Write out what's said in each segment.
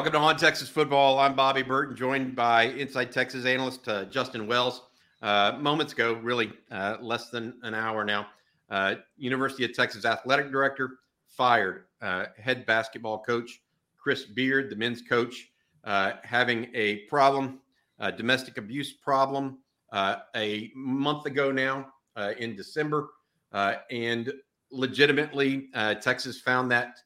Welcome to On Texas Football. I'm Bobby Burton, joined by Inside Texas analyst uh, Justin Wells. Uh, moments ago, really uh, less than an hour now, uh, University of Texas athletic director fired uh, head basketball coach Chris Beard, the men's coach, uh, having a problem, a domestic abuse problem, a month ago now in December, and legitimately, Texas found that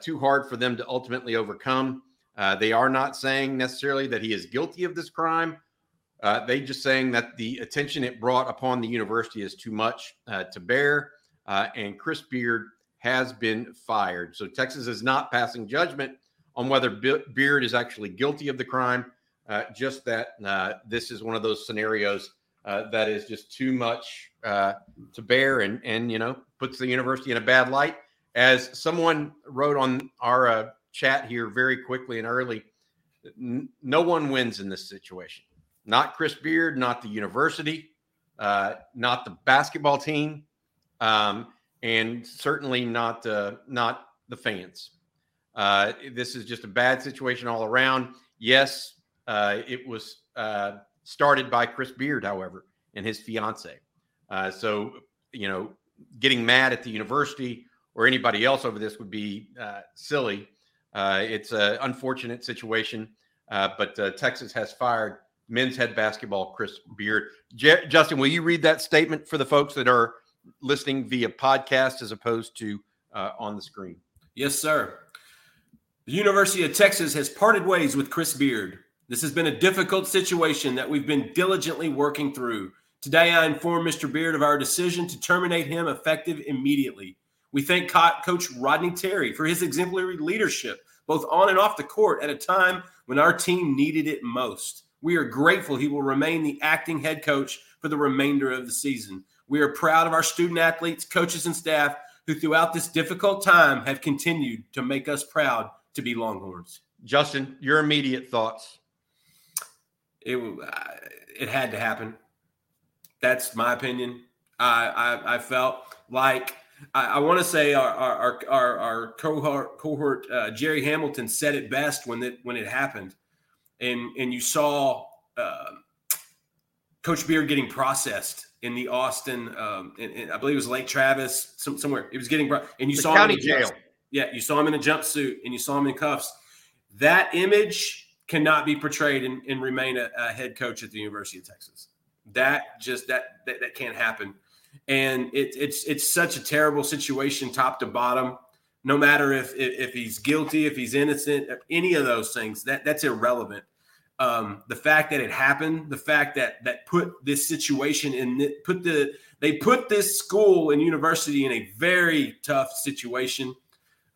too hard for them to ultimately overcome. Uh, they are not saying necessarily that he is guilty of this crime. Uh, they just saying that the attention it brought upon the university is too much uh, to bear. Uh, and Chris Beard has been fired. So Texas is not passing judgment on whether Be- Beard is actually guilty of the crime. Uh, just that uh, this is one of those scenarios that is just too much to bear, and and you know puts the university in a bad light. As someone wrote on our chat here very quickly and early. No one wins in this situation. Not Chris Beard, not the university, uh, not the basketball team, um, and certainly not uh, not the fans. Uh, this is just a bad situation all around. Yes, uh, it was uh, started by Chris Beard, however, and his fiance. Uh, so you know, getting mad at the university or anybody else over this would be silly. Uh, it's an unfortunate situation, uh, but uh, Texas has fired men's head basketball Chris Beard. J- Justin, will you read that statement for the folks that are listening via podcast as opposed to uh, on the screen? Yes, sir. The University of Texas has parted ways with Chris Beard. This has been a difficult situation that we've been diligently working through. Today, I inform Mr. Beard of our decision to terminate him effective immediately. We thank Coach Rodney Terry for his exemplary leadership, both on and off the court, at a time when our team needed it most. We are grateful he will remain the acting head coach for the remainder of the season. We are proud of our student athletes, coaches, and staff who, throughout this difficult time, have continued to make us proud to be Longhorns. Justin, your immediate thoughts? It it had to happen. That's my opinion. I I, I felt like I, I want to say our our our, our cohort cohort uh, Jerry Hamilton said it best when it when it happened, and and you saw uh, Coach Beard getting processed in the Austin, um, in, in, I believe it was Lake Travis, some, somewhere. It was getting and you the saw county him in jail. Yeah, you saw him in a jumpsuit and you saw him in cuffs. That image cannot be portrayed and, and remain a, a, head coach at the University of Texas. That just that that, that can't happen and it, it's it's such a terrible situation, top to bottom. No matter if, if, if he's guilty, if he's innocent, any of those things, that that's irrelevant. Um, the fact that it happened, the fact that that put this situation in, put the they put this school and university in a very tough situation.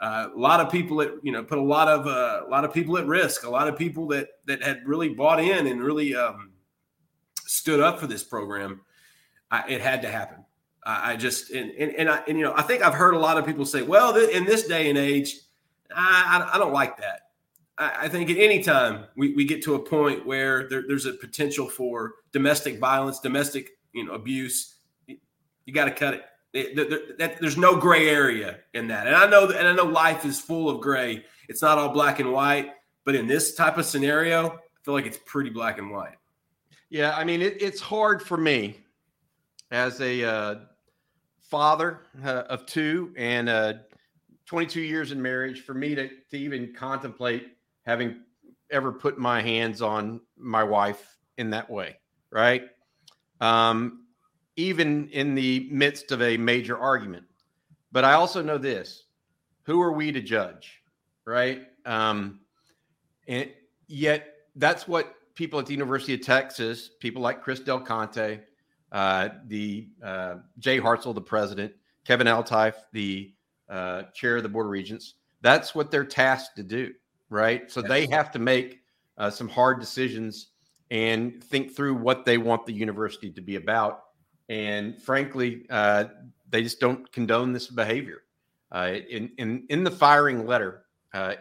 Uh, a lot of people at you know put a lot of uh, a lot of people at risk. A lot of people that that had really bought in and really um, stood up for this program. I, it had to happen. I, I just and and and, I, and you know I think I've heard a lot of people say, well, th- in this day and age, I, I, don't like that. I, think at any time we, we get to a point where there, there's a potential for domestic violence, domestic you know abuse, you, got to cut it. It, that, there's no gray area in that, and I know and I know life is full of gray. It's not all black and white, but in this type of scenario, I feel like it's pretty black and white. Yeah, I mean, it, it's hard for me as a uh, father uh, of two and uh, 22 years in marriage for me to, to even contemplate having ever put my hands on my wife in that way, right? Um, even in the midst of a major argument. But I also know this who are we to judge, right? Um, and yet, that's what people at the University of Texas, people like Chris Del Conte, uh, the uh, Jay Hartzell, the president, Kevin Eltife, the uh, chair of the board of regents. That's what they're tasked to do, right? So they have to make uh, some hard decisions and think through what they want the university to be about. And frankly, uh, they just don't condone this behavior. Uh, in, in in the firing letter,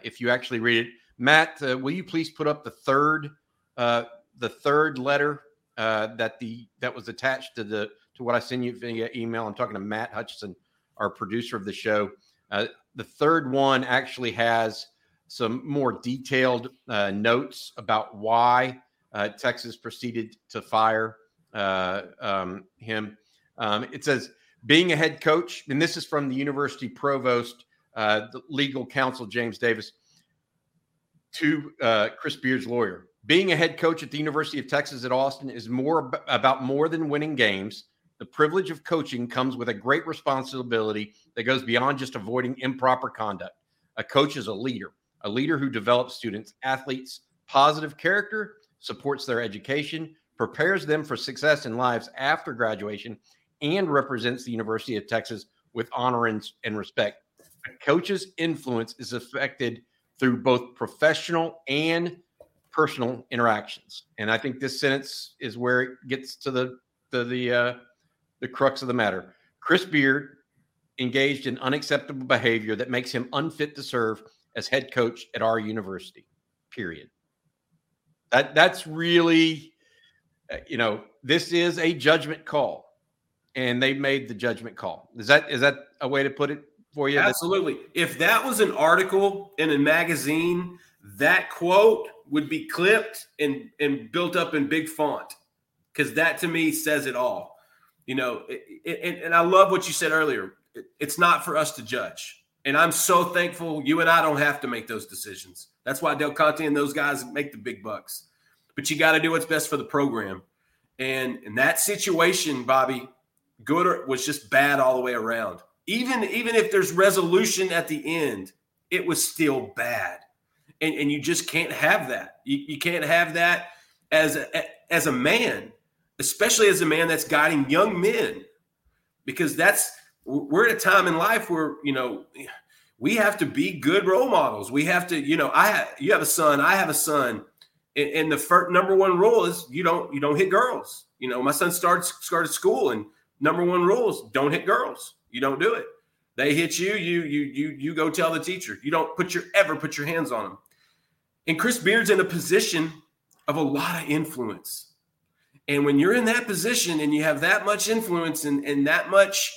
if you actually read it, Matt, will you please put up the third the third letter uh, that the that was attached to the to what I send you via email. I'm talking to Matt Hutchison, our producer of the show. Uh, the third one actually has some more detailed uh, notes about why uh, Texas proceeded to fire uh, um, him. Um, it says, being a head coach, and this is from the university provost, uh, the legal counsel, James Davis, to Chris Beard's lawyer. Being a head coach at the University of Texas at Austin is more about more than winning games. The privilege of coaching comes with a great responsibility that goes beyond just avoiding improper conduct. A coach is a leader, a leader who develops students, athletes, positive character, supports their education, prepares them for success in lives after graduation, and represents the University of Texas with honor and, and respect. A coach's influence is affected through both professional and personal interactions. And I think this sentence is where it gets to the the the uh, the crux of the matter. Chris Beard engaged in unacceptable behavior that makes him unfit to serve as head coach at our university. Period. That that's really, uh, you know, this is a judgment call, and they made the judgment call. Is that is that a way to put it for you? Absolutely. If that was an article in a magazine, that quote would be clipped and and built up in big font because that to me says it all. You know, it, it, and I love what you said earlier. It, it's not for us to judge, and I'm so thankful you and I don't have to make those decisions. That's why Del Conte and those guys make the big bucks. But you got to do what's best for the program. And in that situation, Bobby, Gooder was just bad all the way around. Even even if there's resolution at the end, it was still bad and, and you just can't have that. You, you can't have that as a, as a man, especially as a man that's guiding young men, because that's we're at a time in life where you know we have to be good role models. We have to, you know, I you have a son, I have a son, and, and the first number one rule is you don't you don't hit girls. You know, my son starts started school, and number one rule is don't hit girls. You don't do it. They hit you, you you you you go tell the teacher. You don't put your ever put your hands on them. And Chris Beard's in a position of a lot of influence. And when you're in that position and you have that much influence and, and that much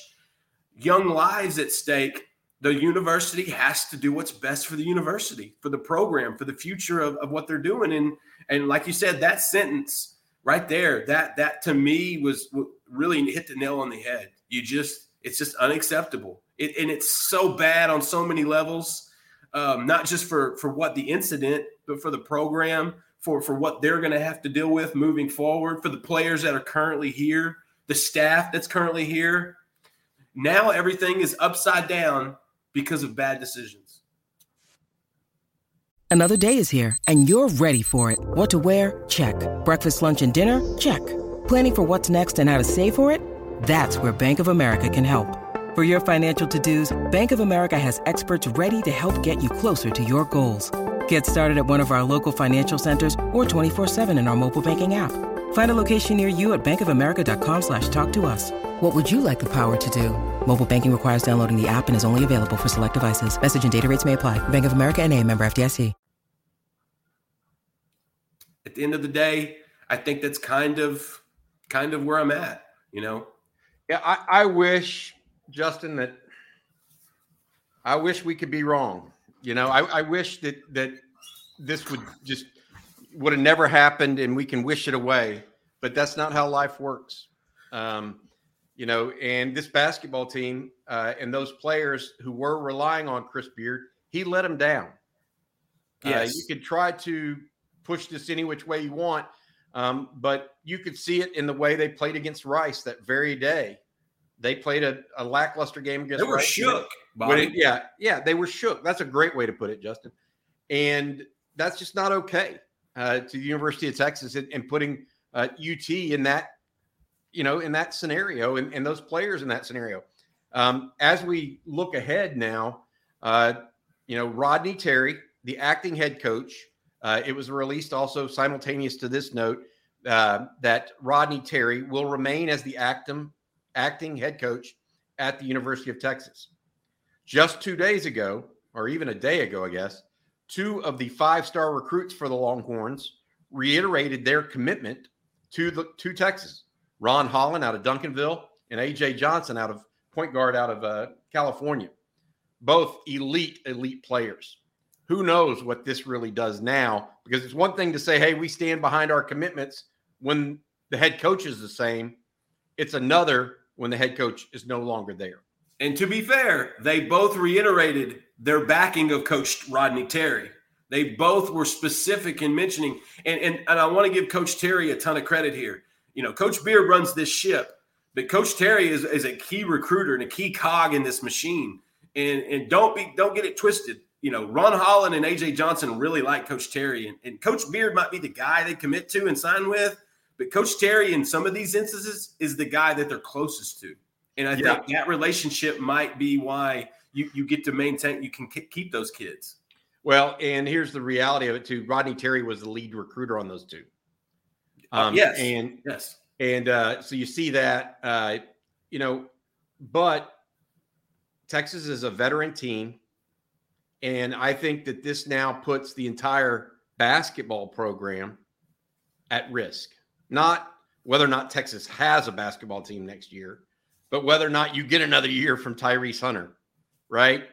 young lives at stake, the university has to do what's best for the university, for the program, for the future of, of what they're doing. And and like you said, that sentence right there, that that to me was really hit the nail on the head. You just it's just unacceptable. It, and it's so bad on so many levels um, not just for for what the incident, for the program, for for what they're going to have to deal with moving forward, for the players that are currently here, the staff that's currently here. Now everything is upside down because of bad decisions. Another day is here, and you're ready for it. What to wear? Check. Breakfast, lunch, and dinner? Check. Planning for what's next and how to save for it? That's where Bank of America can help. For your financial to-dos, Bank of America has experts ready to help get you closer to your goals. Get started at one of our local financial centers or 24-7 in our mobile banking app. Find a location near you at bankofamerica.com slash talk to us. What would you like the power to do? Mobile banking requires downloading the app and is only available for select devices. Message and data rates may apply. Bank of America and a member FDIC. At the end of the day, I think that's kind of kind of where I'm at, you know? Yeah, I, I wish Justin, that I wish we could be wrong. You know, I, I wish that that this would just would have never happened, and we can wish it away. But that's not how life works. Um, you know, and this basketball team uh, and those players who were relying on Chris Beard, he let them down. Yes. Uh, you could try to push this any which way you want, um, but you could see it in the way they played against Rice that very day. They played a, a lackluster game against. They were Rice. shook. It, yeah, yeah, they were shook. That's a great way to put it, Justin. And that's just not okay uh, to the University of Texas and, and putting uh, UT in that, you know, in that scenario and, and those players in that scenario. Um, as we look ahead now, uh, you know, Rodney Terry, the acting head coach, uh, it was released also simultaneous to this note uh, that Rodney Terry will remain as the actum acting head coach at the University of Texas. Just two days ago, or even a day ago, I guess, two of the five star recruits for the Longhorns reiterated their commitment to the to Texas. Ron Holland out of Duncanville and AJ Johnson out of point guard out of uh, California. Both elite, elite players. who knows what this really does now? Because it's one thing to say, hey, we stand behind our commitments when the head coach is the same. It's another when the head coach is no longer there. And to be fair, they both reiterated their backing of Coach Rodney Terry. They both were specific in mentioning, and, and, and I want to give Coach Terry a ton of credit here. You know, Coach Beard runs this ship, but Coach Terry is, is a key recruiter and a key cog in this machine. And and don't be don't get it twisted. You know, Ron Holland and AJ Johnson really like Coach Terry, and, and Coach Beard might be the guy they commit to and sign with, but Coach Terry in some of these instances is the guy that they're closest to. And I yeah. think that relationship might be why you, you get to maintain, you can keep those kids. Well, and here's the reality of it too. Rodney Terry was the lead recruiter on those two. Uh, um, yes. And yes. And uh, so you see that, uh, you know, but Texas is a veteran team. And I think that this now puts the entire basketball program at risk. Not whether or not Texas has a basketball team next year, but whether or not you get another year from Tyrese Hunter, right?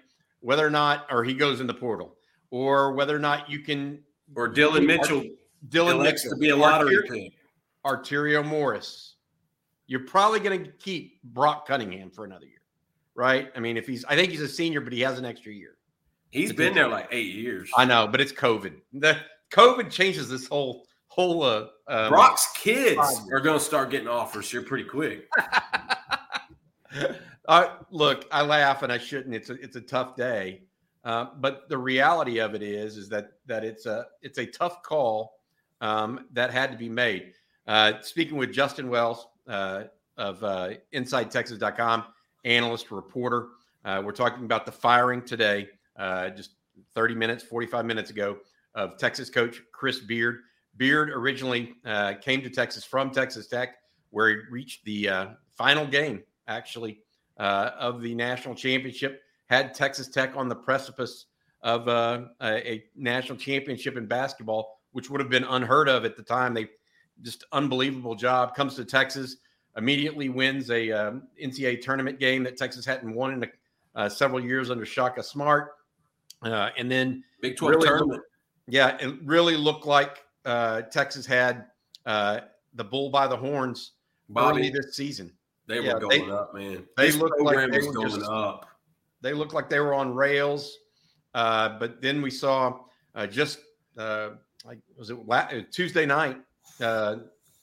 Whether or not, or he goes in the portal, or whether or not you can, or Dillon Mitchell, Dillon Mitchell to be a lottery pick, Arterio Morris. You're probably going to keep Brock Cunningham for another year, right? I mean, if he's, I think he's a senior, but he has an extra year. He's it's been there like eight years. I know, but it's COVID. The COVID changes this whole whole. Uh, um, Brock's kids are going to start getting offers here pretty quick. look, I laugh and I shouldn't. It's a it's a tough day, uh, but the reality of it is is that that it's a it's a tough call um, that had to be made. Uh, speaking with Justin Wells uh, of uh, InsideTexas.com, analyst reporter, uh, we're talking about the firing today, uh, just 30 minutes, 45 minutes ago, of Texas coach Chris Beard. Beard originally came to Texas from Texas Tech, where he reached the final game actually uh, of the national championship. Had Texas Tech on the precipice of uh, a national championship in basketball, which would have been unheard of at the time. They just unbelievable job. Comes to Texas, immediately wins a um, NCAA tournament game that Texas hadn't won in a, uh, several years under Shaka Smart, uh, and then Big Twelve really tournament. Looked, yeah, it really looked like uh, Texas had uh, the bull by the horns Bobby. early this season. They yeah, were going they, up, man. They this looked like they were going just, up. They looked like they were on rails. Uh, but then we saw uh, just uh, like was it uh, Tuesday night? Uh,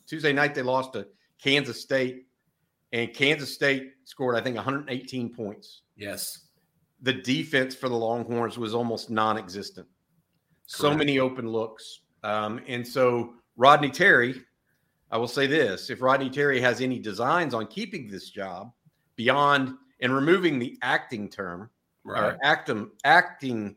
Tuesday night they lost to Kansas State, and Kansas State scored I think 118 points. Yes, the defense for the Longhorns was almost non-existent. Correct. So many open looks, um, and so Rodney Terry I will say this if Rodney Terry has any designs on keeping this job beyond and removing the acting term right. or actum, acting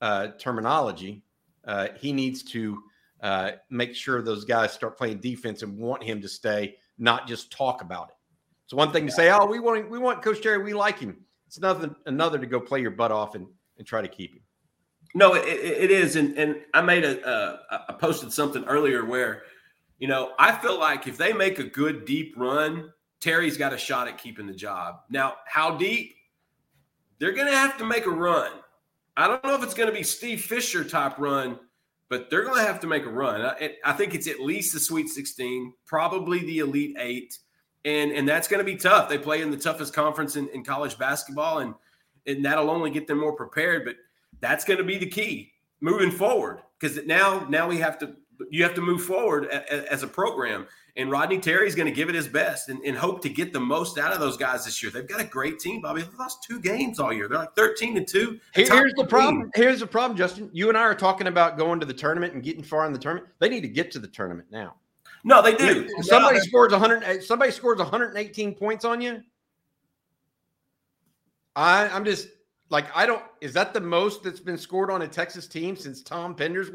uh, terminology, uh, he needs to uh, make sure those guys start playing defense and want him to stay, not just talk about it. It's one thing to say, "Oh, we want we want Coach Terry, we like him." It's nothing another to go play your butt off and, and try to keep him. No, it, it is, and and I made a uh, I posted something earlier where you know, I feel like if they make a good deep run, Terry's got a shot at keeping the job. Now, how deep? They're going to have to make a run. I don't know if it's going to be Steve Fisher type run, but they're going to have to make a run. I, I think it's at least the Sweet 16, probably the Elite Eight, and and that's going to be tough. They play in the toughest conference in, in college basketball, and and that'll only get them more prepared. But that's going to be the key moving forward because now now we have to you have to move forward as a program. And Rodney Terry's going to give it his best and, and, hope to get the most out of those guys this year. They've got a great team, Bobby. They've lost two games all year. They're like 13 to 2. Here's the problem. Here's the problem, Justin. You and I are talking about going to the tournament and getting far in the tournament. They need to get to the tournament now. No, they do. somebody no, scores 100 eh, somebody scores 118 points on you. I, I'm just like I don't is that the most that's been scored on a Texas team since Tom Penders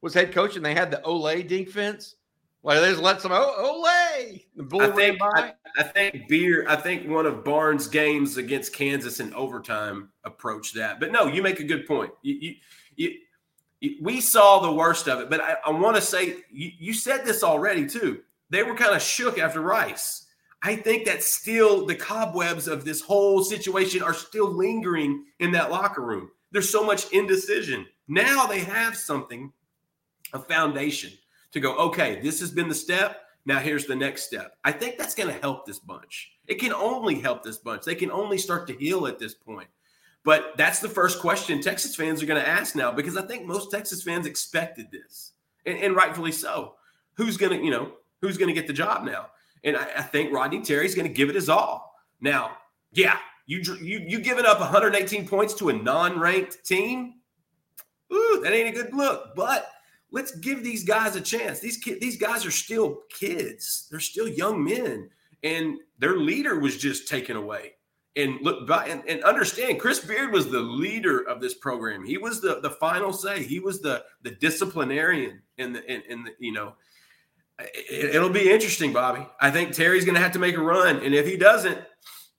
was head coach and they had the Olay defense? Like they just let some oh, Olay the bull I think I, I, think Beer I think one of Barnes' games against Kansas in overtime approached that. But no, you make a good point. You, you, you, you we saw the worst of it, but I, I want to say you said this already too. They were kind of shook after Rice. I think that still the cobwebs of this whole situation are still lingering in that locker room. There's so much indecision. Now they have something, a foundation to go, okay, this has been the step. Now here's the next step. I think that's going to help this bunch. It can only help this bunch. They can only start to heal at this point. But that's the first question Texas fans are going to ask now because I think most Texas fans expected this, and, and rightfully so. Who's going to, you know, who's going to get the job now? And I, I think Rodney Terry's going to give it his all. Now, yeah, you you you giving up 118 points to a non-ranked team? Ooh, that ain't a good look. But let's give these guys a chance. These kids, these guys are still kids. They're still young men, and their leader was just taken away. And look and, and understand, Chris Beard was the leader of this program. He was the the final say. He was the the disciplinarian in the in, in the you know. It, it'll be interesting, Bobby. I think Terry's going to have to make a run, and if he doesn't,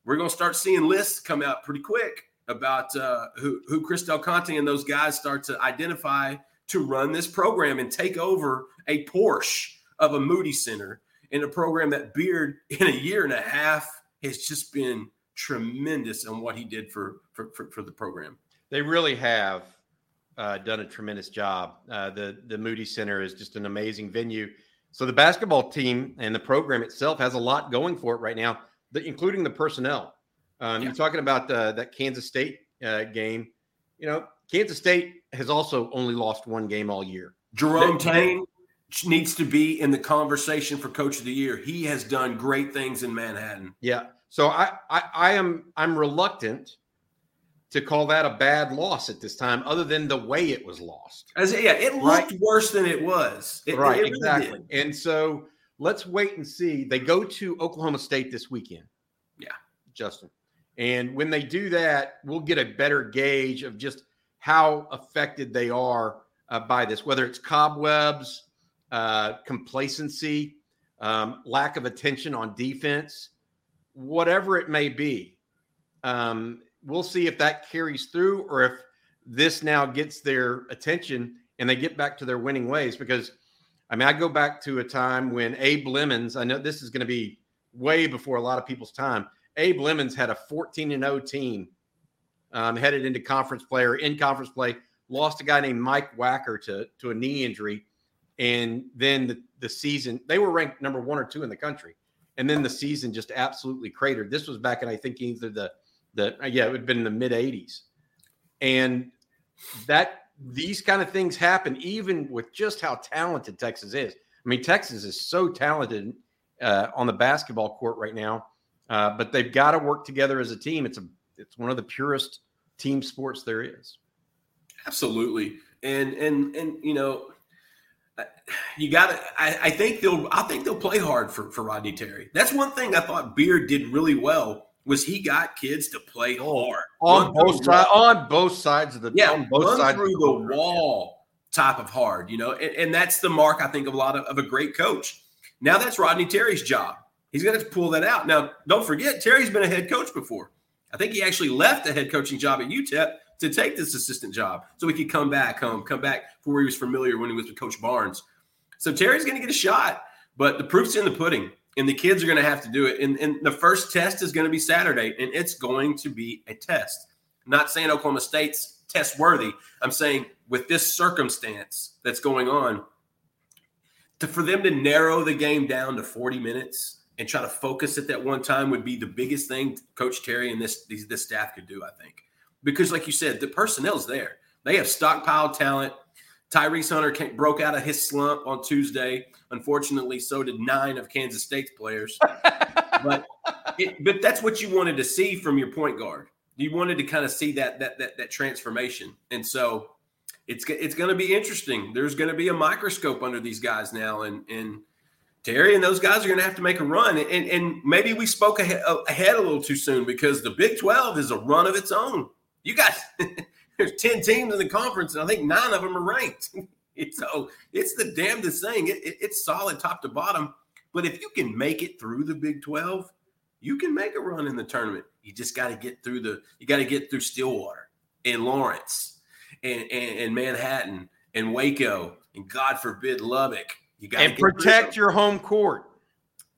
we're going to start seeing lists come out pretty quick about uh, who who Chris Del Conte and those guys start to identify to run this program and take over a Porsche of a Moody Center in a program that Beard in a year and a half has just been tremendous on what he did for for, for, for the program. They really have uh, done a tremendous job. Uh, the the Moody Center is just an amazing venue. So the basketball team and the program itself has a lot going for it right now, including the personnel. Um, yeah. You're talking about uh, that Kansas State uh, game. You know, Kansas State has also only lost one game all year. Jerome Tang needs to be in the conversation for Coach of the Year. He has done great things in Manhattan. Yeah. So I, I, I am I'm reluctant to call that a bad loss at this time, other than the way it was lost. As yeah, it looked right? worse than it was. It, right, it really exactly. Did. And so let's wait and see. They go to Oklahoma State this weekend. Yeah, Justin. And when they do that, we'll get a better gauge of just how affected they are uh, by this, whether it's cobwebs, uh, complacency, um, lack of attention on defense, whatever it may be. Um, we'll see if that carries through or if this now gets their attention and they get back to their winning ways. Because, I mean, I go back to a time when Abe Lemons, I know this is going to be way before a lot of people's time. Abe Lemons had a 14 and 0 team um, headed into conference play or in conference play. Lost a guy named Mike Wacker to to a knee injury, and then the, the season they were ranked number one or two in the country, and then the season just absolutely cratered. This was back in I think either the the yeah it would have been in the mid '80s, and that these kind of things happen even with just how talented Texas is. I mean, Texas is so talented uh, on the basketball court right now, uh, but they've got to work together as a team. It's a it's one of the purest team sports there is. Absolutely, and and and you know, you got to. I, I, think they'll. I think they'll play hard for for Rodney Terry. That's one thing I thought Beard did really well was he got kids to play oh, hard on both sides on both sides of the yeah on both sides through the, the wall type of hard. You know, and, and that's the mark I think of a lot of, of a great coach. Now that's Rodney Terry's job. He's going to pull that out. Now, don't forget, Terry's been a head coach before. I think he actually left the head coaching job at UTEP to take this assistant job so he could come back home, come back for where he was familiar when he was with Coach Barnes. So Terry's going to get a shot, but the proof's in the pudding, and the kids are going to have to do it. And, and the first test is going to be Saturday, and it's going to be a test. I'm not saying Oklahoma State's test worthy. I'm saying with this circumstance that's going on, to, for them to narrow the game down to 40 minutes and try to focus at that one time would be the biggest thing Coach Terry and this this staff could do, I think. Because, like you said, the personnel's there. They have stockpiled talent. Tyrese Hunter came, broke out of his slump on Tuesday. Unfortunately, so did nine of Kansas State's players. but it, but that's what you wanted to see from your point guard. You wanted to kind of see that that that, that transformation, and so it's it's going to be interesting. There's going to be a microscope under these guys now, and and Terry and those guys are going to have to make a run. And, and maybe we spoke ahead, ahead a little too soon because the Big 12 is a run of its own. You guys, there's 10 teams in the conference, and I think nine of them are ranked. so it's the damnedest thing. It, it, it's solid top to bottom. But if you can make it through the Big 12, you can make a run in the tournament. You just got to get through the, you got to get through Stillwater and Lawrence and, and, and Manhattan and Waco and God forbid Lubbock you got and protect your home court.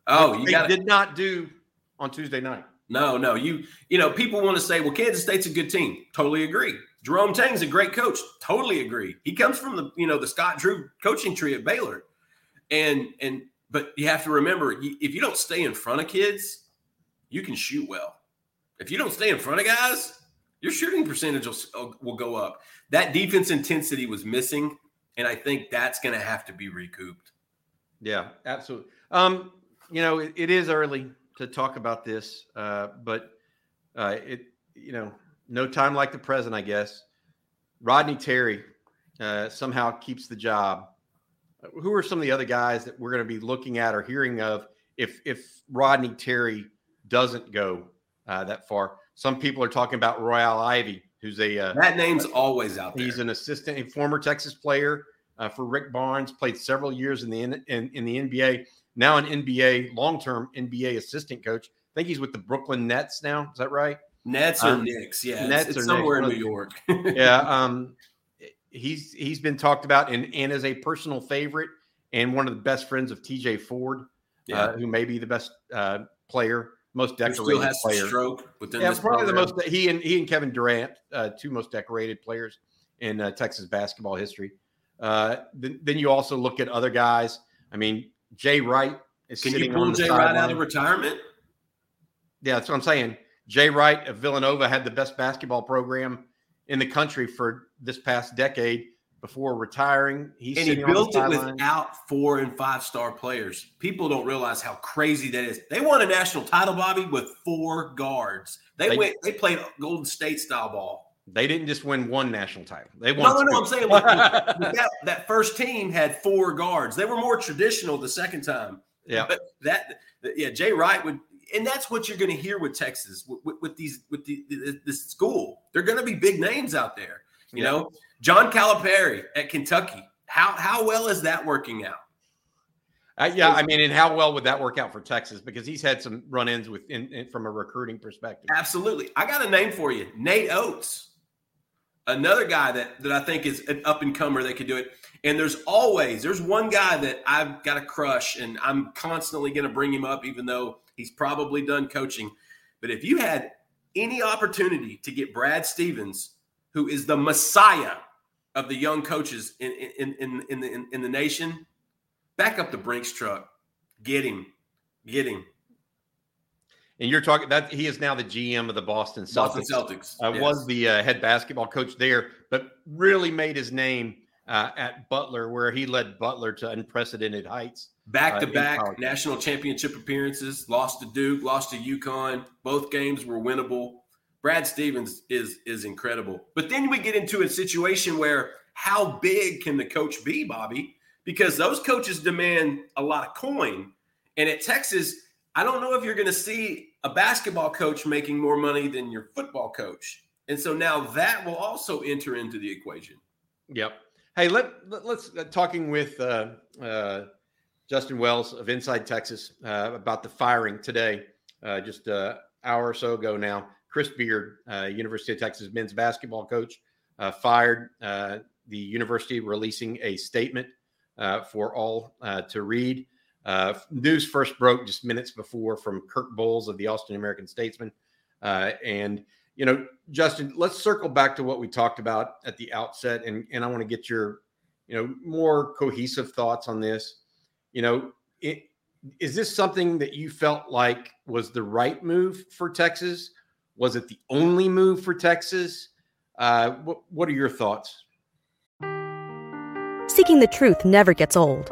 Oh, you got did not do on Tuesday night. No, no. You you know, people want to say, well, Kansas State's a good team. Totally agree. Jerome Tang's a great coach. Totally agree. He comes from the you know the Scott Drew coaching tree at Baylor, and and but you have to remember if you don't stay in front of kids, you can shoot well. If you don't stay in front of guys, your shooting percentage will, will go up. That defense intensity was missing, and I think that's going to have to be recouped. Yeah, absolutely. Um, you know, it, it is early to talk about this, uh, but uh, it, you know, no time like the present, I guess. Rodney Terry uh, somehow keeps the job. Who are some of the other guys that we're going to be looking at or hearing of if if Rodney Terry doesn't go uh, that far? Some people are talking about Royal Ivey, who's a uh, that name's always out there. He's an assistant, a former Texas player uh, for Rick Barnes, played several years in the in, in, in the NBA. Now an NBA long term NBA assistant coach. I think he's with the Brooklyn Nets now. Is that right? Nets or um, Knicks? Yeah, Nets it's, it's somewhere Knicks. in New York. yeah, um, he's he's been talked about and and as a personal favorite and one of the best friends of TJ Ford, uh, yeah. uh, who may be the best uh, player, most decorated player. He has stroke within yeah, probably program. the most. He and he and Kevin Durant, uh, two most decorated players in uh, Texas basketball history. Uh, then, then you also look at other guys. I mean, Jay Wright is Can sitting you pull Jay Wright out of retirement? Yeah, that's what I'm saying. Jay Wright of Villanova had the best basketball program in the country for this past decade before retiring. He's and he built it without four and five star players. People don't realize how crazy that is. They won a national title, Bobby, with four guards. They, they went. They played Golden State style ball. They didn't just win one national title. They won. No, no, no. I'm saying like, that, that first team had four guards. They were more traditional the second time. Yeah, but that yeah, Jay Wright would and that's what you're going to hear with Texas with, with, with these with the, this school. They're going to be big names out there. You yeah. know, John Calipari at Kentucky. How how well is that working out? Uh, yeah, I mean, and how well would that work out for Texas? Because he's had some run-ins with in, in, from a recruiting perspective. Absolutely, I got a name for you, Nate Oats, another guy that that I think is an up and comer that could do it. And there's always there's one guy that I've got a crush, and I'm constantly going to bring him up, even though He's probably done coaching. But if you had any opportunity to get Brad Stevens, who is the messiah of the young coaches in, in, in, in, the, in, in the nation, back up the Brinks truck. Get him. Get him. And you're talking that he is now the GM of the Boston Celtics. Boston Celtics uh, yes. was the uh, head basketball coach there, but really made his name uh, at Butler, where he led Butler to unprecedented heights. Back to back national championship appearances, lost to Duke, lost to UConn. Both games were winnable. Brad Stevens is is incredible. But then we get into a situation where how big can the coach be, Bobby? Because those coaches demand a lot of coin. And at Texas, I don't know if you're going to see a basketball coach making more money than your football coach. And so now that will also enter into the equation. Yep. Hey, let, let us uh, talking with uh, uh, Justin Wells of Inside Texas uh, about the firing today, uh, just an hour or so ago now. Chris Beard, uh, University of Texas men's basketball coach, fired. The university releasing a statement for all to read. News first broke just minutes before from Kirk Bohls of the Austin American Statesman. and, you know, Justin, let's circle back to what we talked about at the outset. And, and I want to get your, you know, more cohesive thoughts on this you know, it, is this something that you felt like was the right move for Texas? Was it the only move for Texas? Uh, what, what are your thoughts? Seeking the truth never gets old.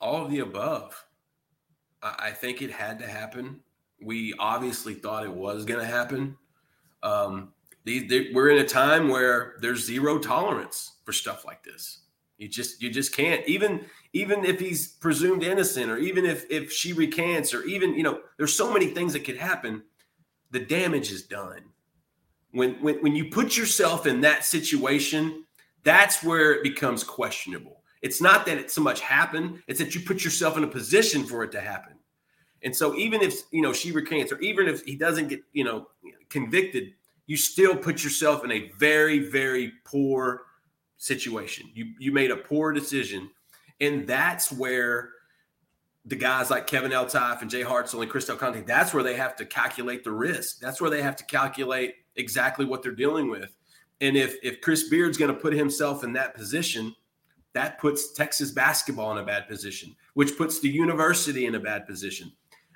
all of the above. I, I, think it had to happen. We obviously thought it was going to happen. Um, these, they, we're in a time where there's zero tolerance for stuff like this. You just you just can't even even if he's presumed innocent or even if if she recants or even you know there's so many things that could happen the damage is done when, when when you put yourself in that situation, that's where it becomes questionable. It's not that it so much happened; it's that you put yourself in a position for it to happen. And so, even if you know she recants, or even if he doesn't get you know convicted, you still put yourself in a very, very poor situation. You you made a poor decision, and that's where the guys like Kevin Eltife and Jay Hartzell and Chris Del Conte, that's where they have to calculate the risk. That's where they have to calculate exactly what they're dealing with. And if if Chris Beard's going to put himself in that position, that puts Texas basketball in a bad position, which puts the university in a bad position.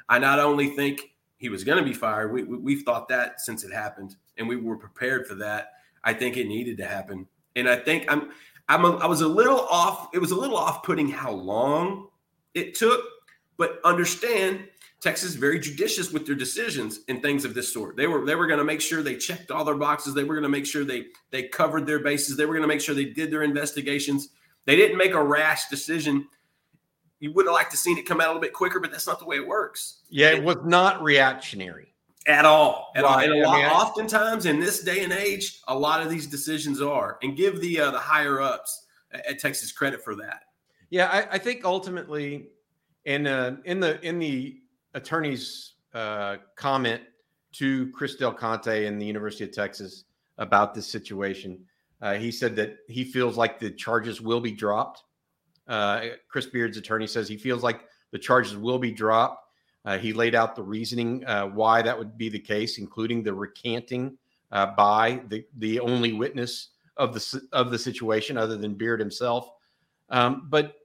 I not only think he was going to be fired, we, we, have thought that since it happened and we were prepared for that. I think it needed to happen, and I think I'm I'm a, I was a little off. It was a little off putting how long it took, but understand Texas is very judicious with their decisions and things of this sort. They were they were going to make sure they checked all their boxes. They were going to make sure they they covered their bases. They were going to make sure they did their investigations. They didn't make a rash decision. You would have liked to seen it come out a little bit quicker, but that's not the way it works. Yeah, it was not reactionary at all. At all. And a lot, I mean, oftentimes in this day and age, a lot of these decisions are, and give the uh, the higher ups at Texas credit for that. Yeah, I, I think ultimately, in uh, in the in the attorney's uh, comment to Chris Del Conte and the University of Texas about this situation, uh, he said that he feels like the charges will be dropped. Uh, Chris Beard's attorney says he feels like the charges will be dropped uh, he laid out the reasoning uh, why that would be the case, including the recanting uh, by the, the only witness of the of the situation, other than Beard himself. Um, but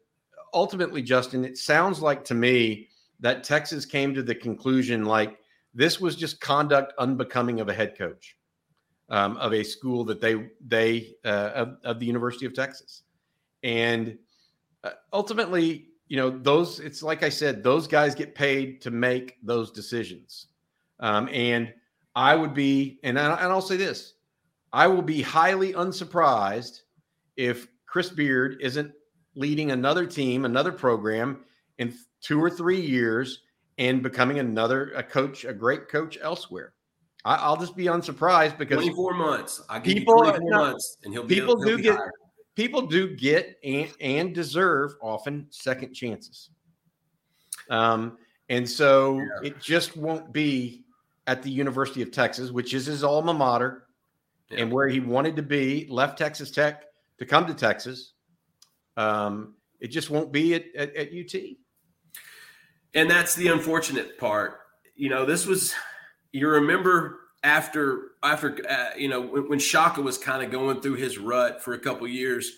ultimately, Justin, it sounds like to me that Texas came to the conclusion like this was just conduct unbecoming of a head coach um, of a school that they they uh, of, of the University of Texas, and uh, ultimately you know those it's like i said those guys get paid to make those decisions. Um, and i would be and, I, and i'll say this i will be highly unsurprised if chris beard isn't leading another team another program in two or three years and becoming another a coach a great coach elsewhere I, will just be unsurprised because 24 months I give people, 24 no, months and he'll be people he'll do get hired people do get and, and deserve often second chances. Um, and so yeah. it just won't be at the University of Texas, which is his alma mater yeah. and where he wanted to be, left Texas Tech to come to Texas. Um, it just won't be at, at, at UT. And that's the unfortunate part. You know, this was, you remember after after uh, you know when, when Shaka was kind of going through his rut for a couple years,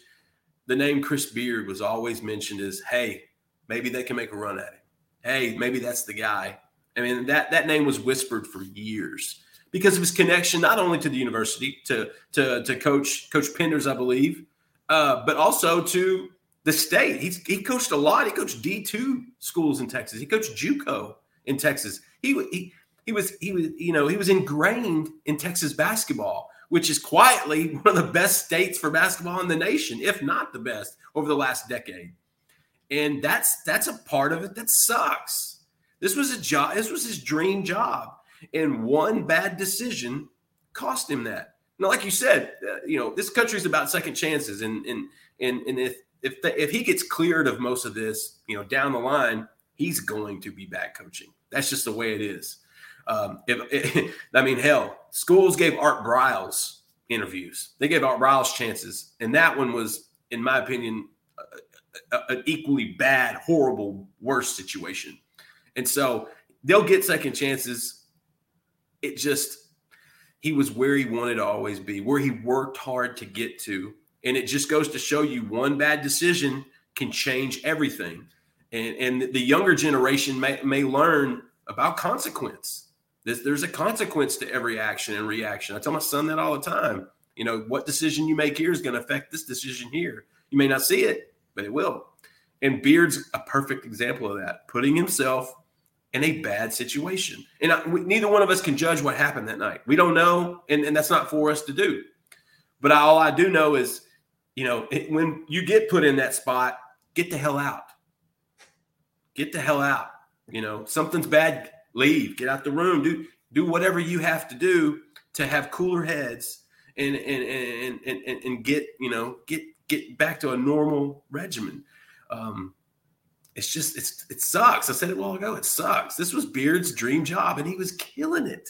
the name Chris Beard was always mentioned as, hey, maybe they can make a run at it. Hey, maybe that's the guy. I mean, that that name was whispered for years because of his connection not only to the university, to to to Coach Coach Penders, I believe, uh, but also to the state. He's, he coached a lot. He coached D two schools in Texas. He coached JUCO in Texas. He he he was he was you know he was ingrained in Texas basketball, which is quietly one of the best states for basketball in the nation, if not the best over the last decade. And that's that's a part of it that sucks. This was a job. This was his dream job, and one bad decision cost him that. Now, like you said, uh, you know this country is about second chances, and and and and if if the, if he gets cleared of most of this, you know, down the line, he's going to be back coaching. That's just the way it is. Um, if, if, I mean, hell, schools gave Art Briles interviews. They gave Art Briles chances, and that one was, in my opinion, an equally bad, horrible, worse situation. And so they'll get second chances. It just he was where he wanted to always be, where he worked hard to get to, and it just goes to show you one bad decision can change everything. And, and the younger generation may, may learn about consequence there's, there's a consequence to every action and reaction. I tell my son that all the time. You know, what decision you make here is going to affect this decision here. You may not see it, but it will. And Beard's a perfect example of that, putting himself in a bad situation. And I, we, neither one of us can judge what happened that night. We don't know, and, and that's not for us to do. But all I do know is, you know, it, when you get put in that spot, get the hell out. Get the hell out. You know, something's bad leave, get out the room, do do whatever you have to do to have cooler heads and and and and, and, and get you know get get back to a normal regimen. Um, it's just it's it sucks. I said it a while ago. It sucks. This was Beard's dream job, and he was killing it.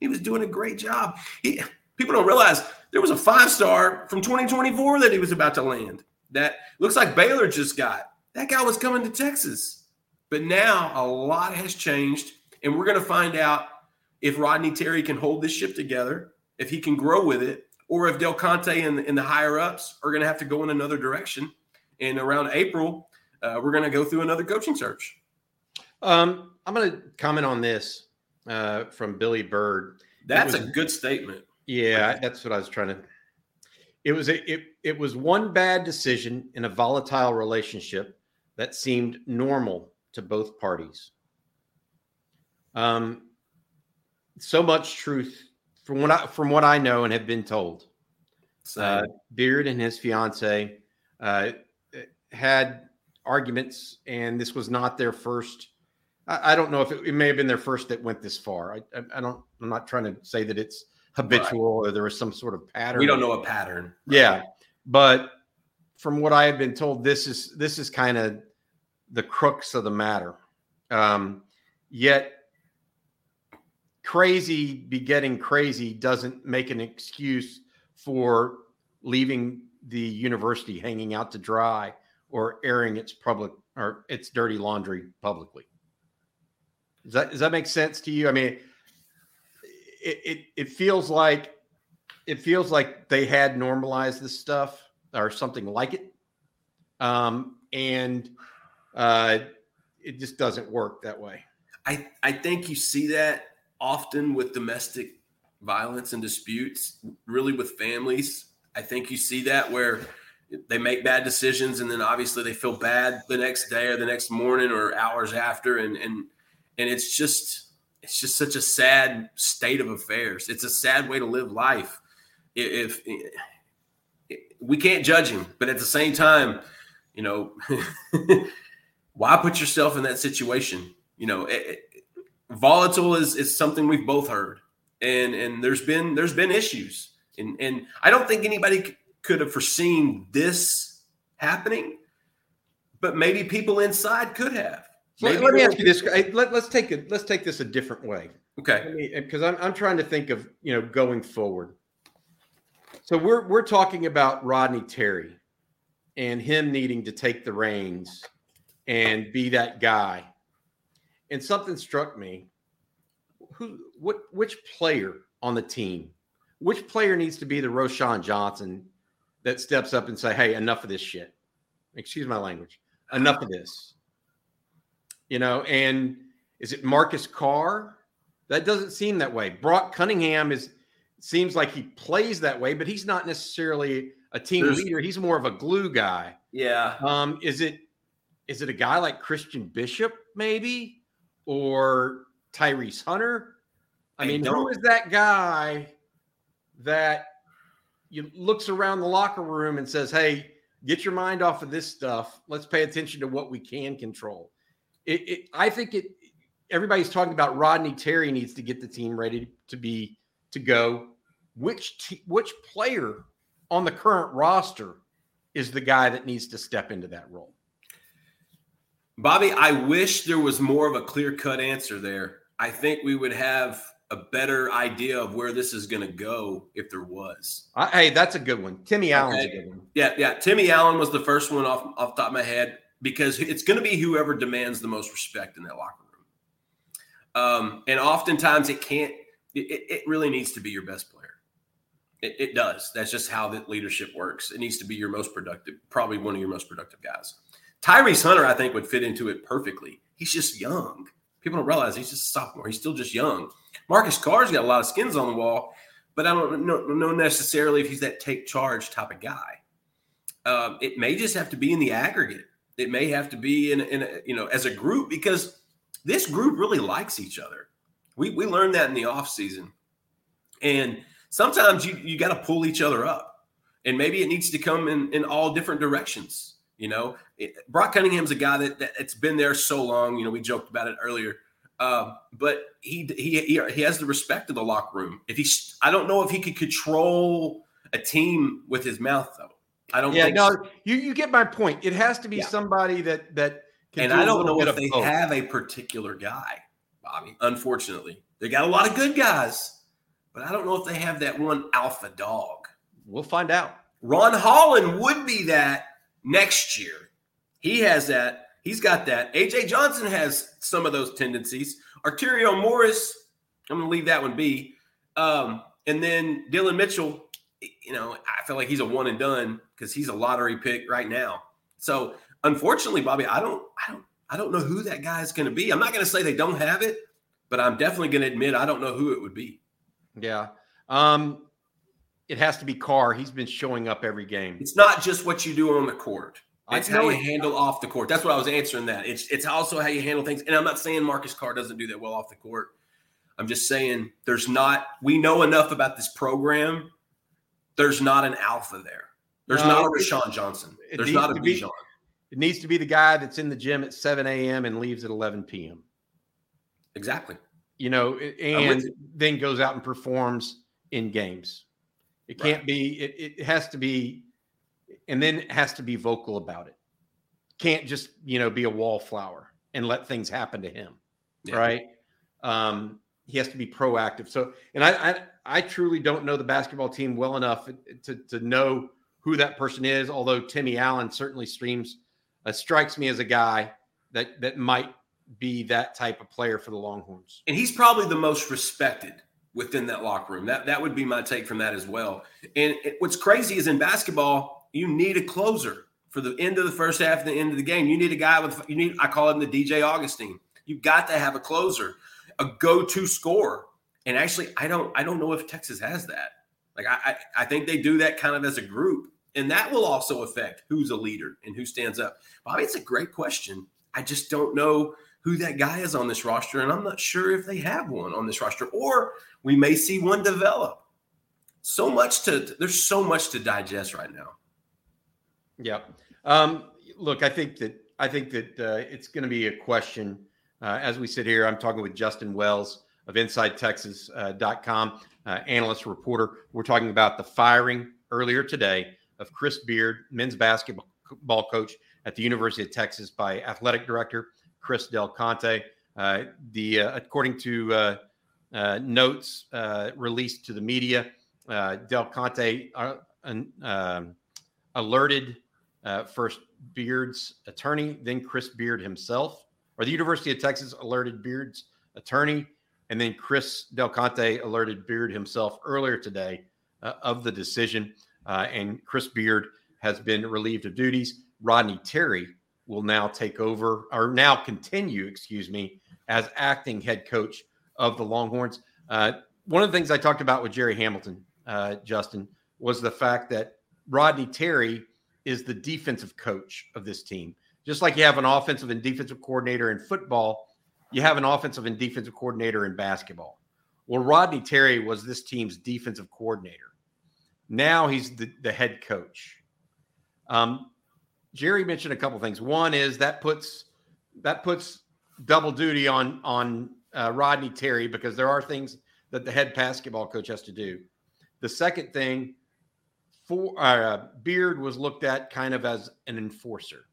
He was doing a great job. He, people don't realize there was a five star from 2024 that he was about to land. That looks like Baylor just got. That guy was coming to Texas. But now a lot has changed, and we're going to find out if Rodney Terry can hold this ship together, if he can grow with it, or if Del Conte and, and the higher ups are going to have to go in another direction. And around April, uh, we're going to go through another coaching search. Um, I'm going to comment on this uh, from Billy Bird. That's was, a good statement. Yeah, that's what I was trying to. It was a, it it was one bad decision in a volatile relationship that seemed normal to both parties. Um, so much truth from what I from what I know and have been told. Uh, Beard and his fiance uh, had arguments, and this was not their first. I, I don't know if it, it, may have been their first that went this far. I, I, I, don't. I'm not trying to say that it's habitual right. or there was some sort of pattern. We don't know a pattern. Yeah, but from what I have been told, this is this is kind of the crux of the matter. Um, yet, crazy begetting crazy doesn't make an excuse for leaving the university hanging out to dry or airing its public or its dirty laundry publicly. Does that does that make sense to you? I mean, it it, it feels like it feels like they had normalized this stuff or something like it, um, and uh, it just doesn't work that way. I I think you see that often with domestic violence and disputes, really with families. I think you see that where they make bad decisions and then obviously they feel bad the next day or the next morning or hours after. And and and it's just it's just such a sad state of affairs. It's a sad way to live life. If, if we can't judge him but at the same time you know why put yourself in that situation? You know it, volatile is is something we've both heard and and there's been there's been issues and and i don't think anybody could have foreseen this happening, but maybe people inside could have. Let, let, me ask you this. Let, us take it. Let's take this a different way. Okay. Because I'm I'm trying to think of you know going forward. So we're we're talking about Rodney Terry and him needing to take the reins and be that guy. And something struck me. Who what which player on the team? Which player needs to be the Roschon Johnson that steps up and say, "Hey, enough of this shit." Excuse my language. Enough of this. You know, and is it Marcus Carr? That doesn't seem that way. Brock Cunningham is seems like he plays that way, but he's not necessarily a team There's, leader. He's more of a glue guy. Yeah. Um, is it is it a guy like Christian Bishop, maybe, or Tyrese Hunter? I, I mean, who is that guy that you looks around the locker room and says, "Hey, get your mind off of this stuff. Let's pay attention to what we can control." It, it I think it. Everybody's talking about Rodney Terry needs to get the team ready to be to go. Which t- which player on the current roster is the guy that needs to step into that role? Bobby, I wish there was more of a clear cut answer there. I think we would have a better idea of where this is going to go if there was. Uh, hey, that's a good one. Timmy Allen's okay. a good one. Yeah, yeah. Timmy Allen was the first one off off top of my head because it's going to be whoever demands the most respect in that locker room. Um, and oftentimes it can't. It, it really needs to be your best player. It, it does. That's just how that leadership works. It needs to be your most productive, probably one of your most productive guys. Tyrese Hunter, I think, would fit into it perfectly. He's just young. People don't realize he's just a sophomore. He's still just young. Marcus Carr's got a lot of skins on the wall, but I don't know, know necessarily if he's that take charge type of guy. Um, it may just have to be in the aggregate. It may have to be in, in a, you know as a group because this group really likes each other. We we learned that in the off season, and sometimes you you got to pull each other up, and maybe it needs to come in in all different directions. You know, it, Brock Cunningham's a guy that, that has been there so long. You know, we joked about it earlier Uh, but he, he he he has the respect of the locker room. If he's, I don't know if he could control a team with his mouth though. I don't. Yeah, no, so. you you get my point. It has to be Yeah. somebody that that. Can and do I don't know if they have a particular guy, Bobby. Unfortunately, they got a lot of good guys, but I don't know if they have that one alpha dog. We'll find out. Ron Holland would be that next year. He has that. He's got that. AJ Johnson has some of those tendencies. Arterio Morris, I'm going to leave that one be. Um, and then Dillon Mitchell, you know, I feel like he's a one and done because he's a lottery pick right now. So unfortunately, Bobby, I don't, I don't, I don't know who that guy is going to be. I'm not going to say they don't have it, but I'm definitely going to admit I don't know who it would be. Yeah. Um, it has to be Carr. He's been showing up every game. It's not just what you do on the court. It's how you handle off the court. That's what I was answering that. It's it's also how you handle things. And I'm not saying Marcus Carr doesn't do that well off the court. I'm just saying there's not we know enough about this program. There's not an alpha there. There's No, not a Roschon Johnson. There's not a Bijan. It needs to be the guy that's in the gym at 7 a.m. and leaves at 11 p.m. Exactly. You know, and then goes out and performs in games. It can't Right. be. It, it has to be, and then it has to be vocal about it. Can't just you know be a wallflower and let things happen to him. Yeah. right? Um, he has to be proactive. So, and I, I, I truly don't know the basketball team well enough to to know who that person is. Although Timmy Allen certainly streams, uh, strikes me as a guy that that might be that type of player for the Longhorns. And he's probably the most respected within that locker room. That that would be my take from that as well. And it, what's crazy is in basketball, you need a closer for the end of the first half the end of the game. You need a guy with you need I call him the DJ Augustin. You've got to have a closer, a go-to scorer. And actually, I don't I don't know if Texas has that. Like I I, I think they do that kind of as a group. And that will also affect who's a leader and who stands up. Bobby, it's a great question. I just don't know who that guy is on this roster, and I'm not sure if they have one on this roster, or we may see one develop. So much to there's so much to digest right now. Yeah. Um, look, I think that I think that uh, it's going to be a question uh, as we sit here. I'm talking with Justin Wells of InsideTexas.com, uh, analyst reporter. We're talking about the firing earlier today of Chris Beard, men's basketball coach at the University of Texas by athletic director Chris Del Conte. Uh, the uh, according to uh, uh, notes uh, released to the media, Del Conte um, alerted first Beard's attorney, then Chris Beard himself, or the University of Texas alerted Beard's attorney, and then Chris Del Conte alerted Beard himself earlier today of the decision. And Chris Beard has been relieved of duties. Rodney Terry will now take over, or now continue, excuse me, as acting head coach of the Longhorns. Uh, one of the things I talked about with Jerry Hamilton, uh, Justin, was the fact that Rodney Terry is the defensive coach of this team. Just like you have an offensive and defensive coordinator in football, you have an offensive and defensive coordinator in basketball. Well, Rodney Terry was this team's defensive coordinator. Now he's the, the head coach. Um, Jerry mentioned a couple things. One is that puts that puts double duty on on uh, Rodney Terry because there are things that the head basketball coach has to do. The second thing, for uh, Beard was looked at kind of as an enforcer,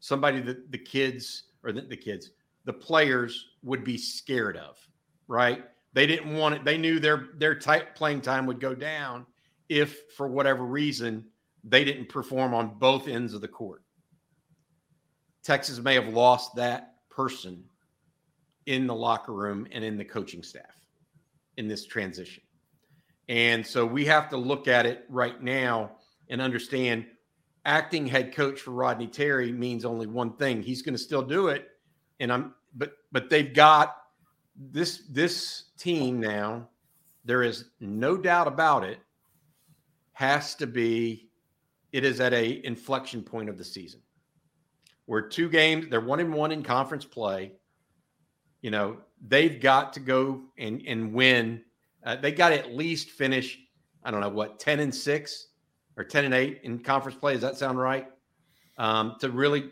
somebody that the kids or the, the kids, the players would be scared of, right? They didn't want it. They knew their their type playing time would go down if, for whatever reason, they didn't perform on both ends of the court. Texas may have lost that person in the locker room and in the coaching staff in this transition. And so we have to look at it right now and understand acting head coach for Rodney Terry means only one thing. He's going to still do it. And I'm but but they've got this this team now, there is no doubt about it, has to be it is at a inflection point of the season. We're two games, they're one and one in conference play. You know, they've got to go and and win. Uh, they got to at least finish, I don't know what, 10 and 6 or 10 and 8 in conference play. Does that sound right? Um, to really,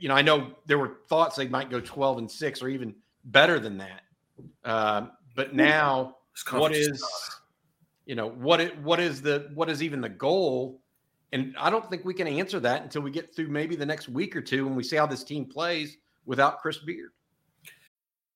you know, I know there were thoughts they might go 12 and 6 or even better than that. Uh, but now, what is you know what it what is the what is even the goal? And I don't think we can answer that until we get through maybe the next week or two when we see how this team plays without Chris Beard.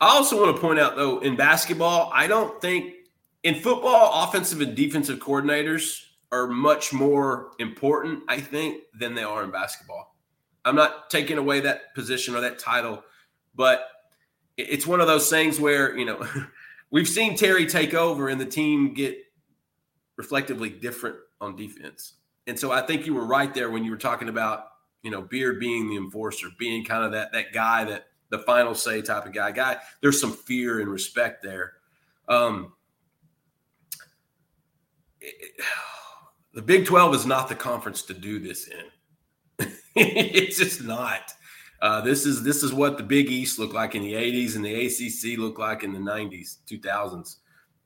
I also want to point out, though, in basketball, I don't think in football, offensive and defensive coordinators are much more important, I think, than they are in basketball. I'm not taking away that position or that title, but it's one of those things where, you know, we've seen Terry take over and the team get reflectively different on defense. And so I think you were right there when you were talking about, you know, Beard being the enforcer, being kind of that that guy that the final say type of guy. Guy, there's some fear and respect there. Um, it, the Big 12 is not the conference to do this in. it's just not. Uh, this is this is what the Big East looked like in the 80s and the ACC looked like in the 90s, 2000s.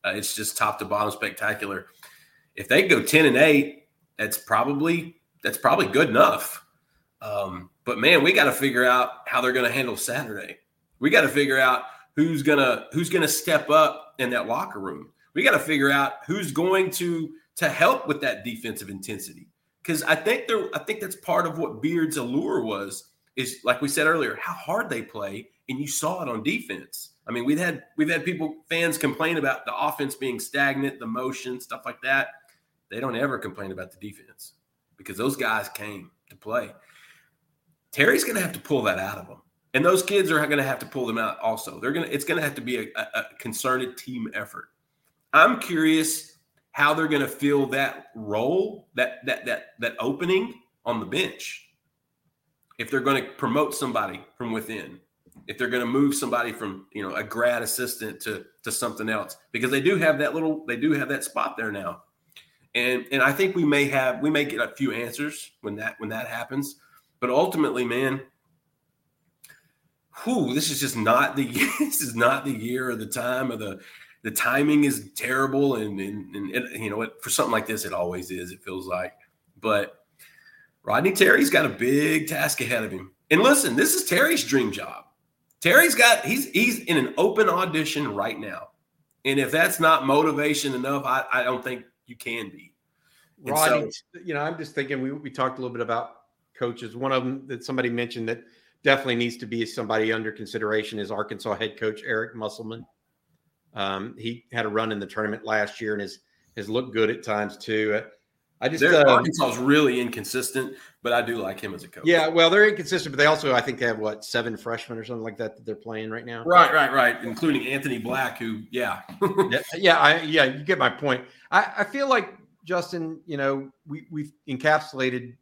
Uh, it's just top to bottom spectacular. If they go 10 and 8, that's probably that's probably good enough. Um, but man, we got to figure out how they're going to handle Saturday. We got to figure out who's gonna who's gonna step up in that locker room. We got to figure out who's going to to help with that defensive intensity. Because I think there, I think that's part of what Beard's allure was. Is like we said earlier, how hard they play, and you saw it on defense. I mean, we've had we've had people fans complain about the offense being stagnant, the motion, stuff like that. They don't ever complain about the defense because those guys came to play. Terry's going to have to pull that out of them. And those kids are going to have to pull them out also. They're going to it's going to have to be a, a, concerted team effort. I'm curious how they're going to fill that role, that that that that opening on the bench. If they're going to promote somebody from within, if they're going to move somebody from you know a grad assistant to to something else, because they do have that little they do have that spot there now, and and I think we may have we may get a few answers when that when that happens. But ultimately, man, whew, this is just not the this is not the year or the time or the the timing is terrible. And and, and it, you know for something like this it always is it feels like. But rodney terry's got a big task ahead of him. And listen this is terry's dream job. Terry's got he's he's in an open audition right now. And if that's not motivation enough i, I don't think you can be. Rodney so, you know i'm just thinking we, we talked a little bit about coaches. One of them that somebody mentioned that definitely needs to be somebody under consideration is Arkansas head coach Eric Musselman. Um, he had a run in the tournament last year and has has looked good at times too. I just uh, Arkansas is really inconsistent, but I do like him as a coach. Yeah, well, they're inconsistent, but they also I think they have what seven freshmen or something like that that they're playing right now. Right, right, right, including Anthony Black, who yeah, yeah, yeah, I, yeah, you get my point. I, I feel like Justin, you know, we we've encapsulated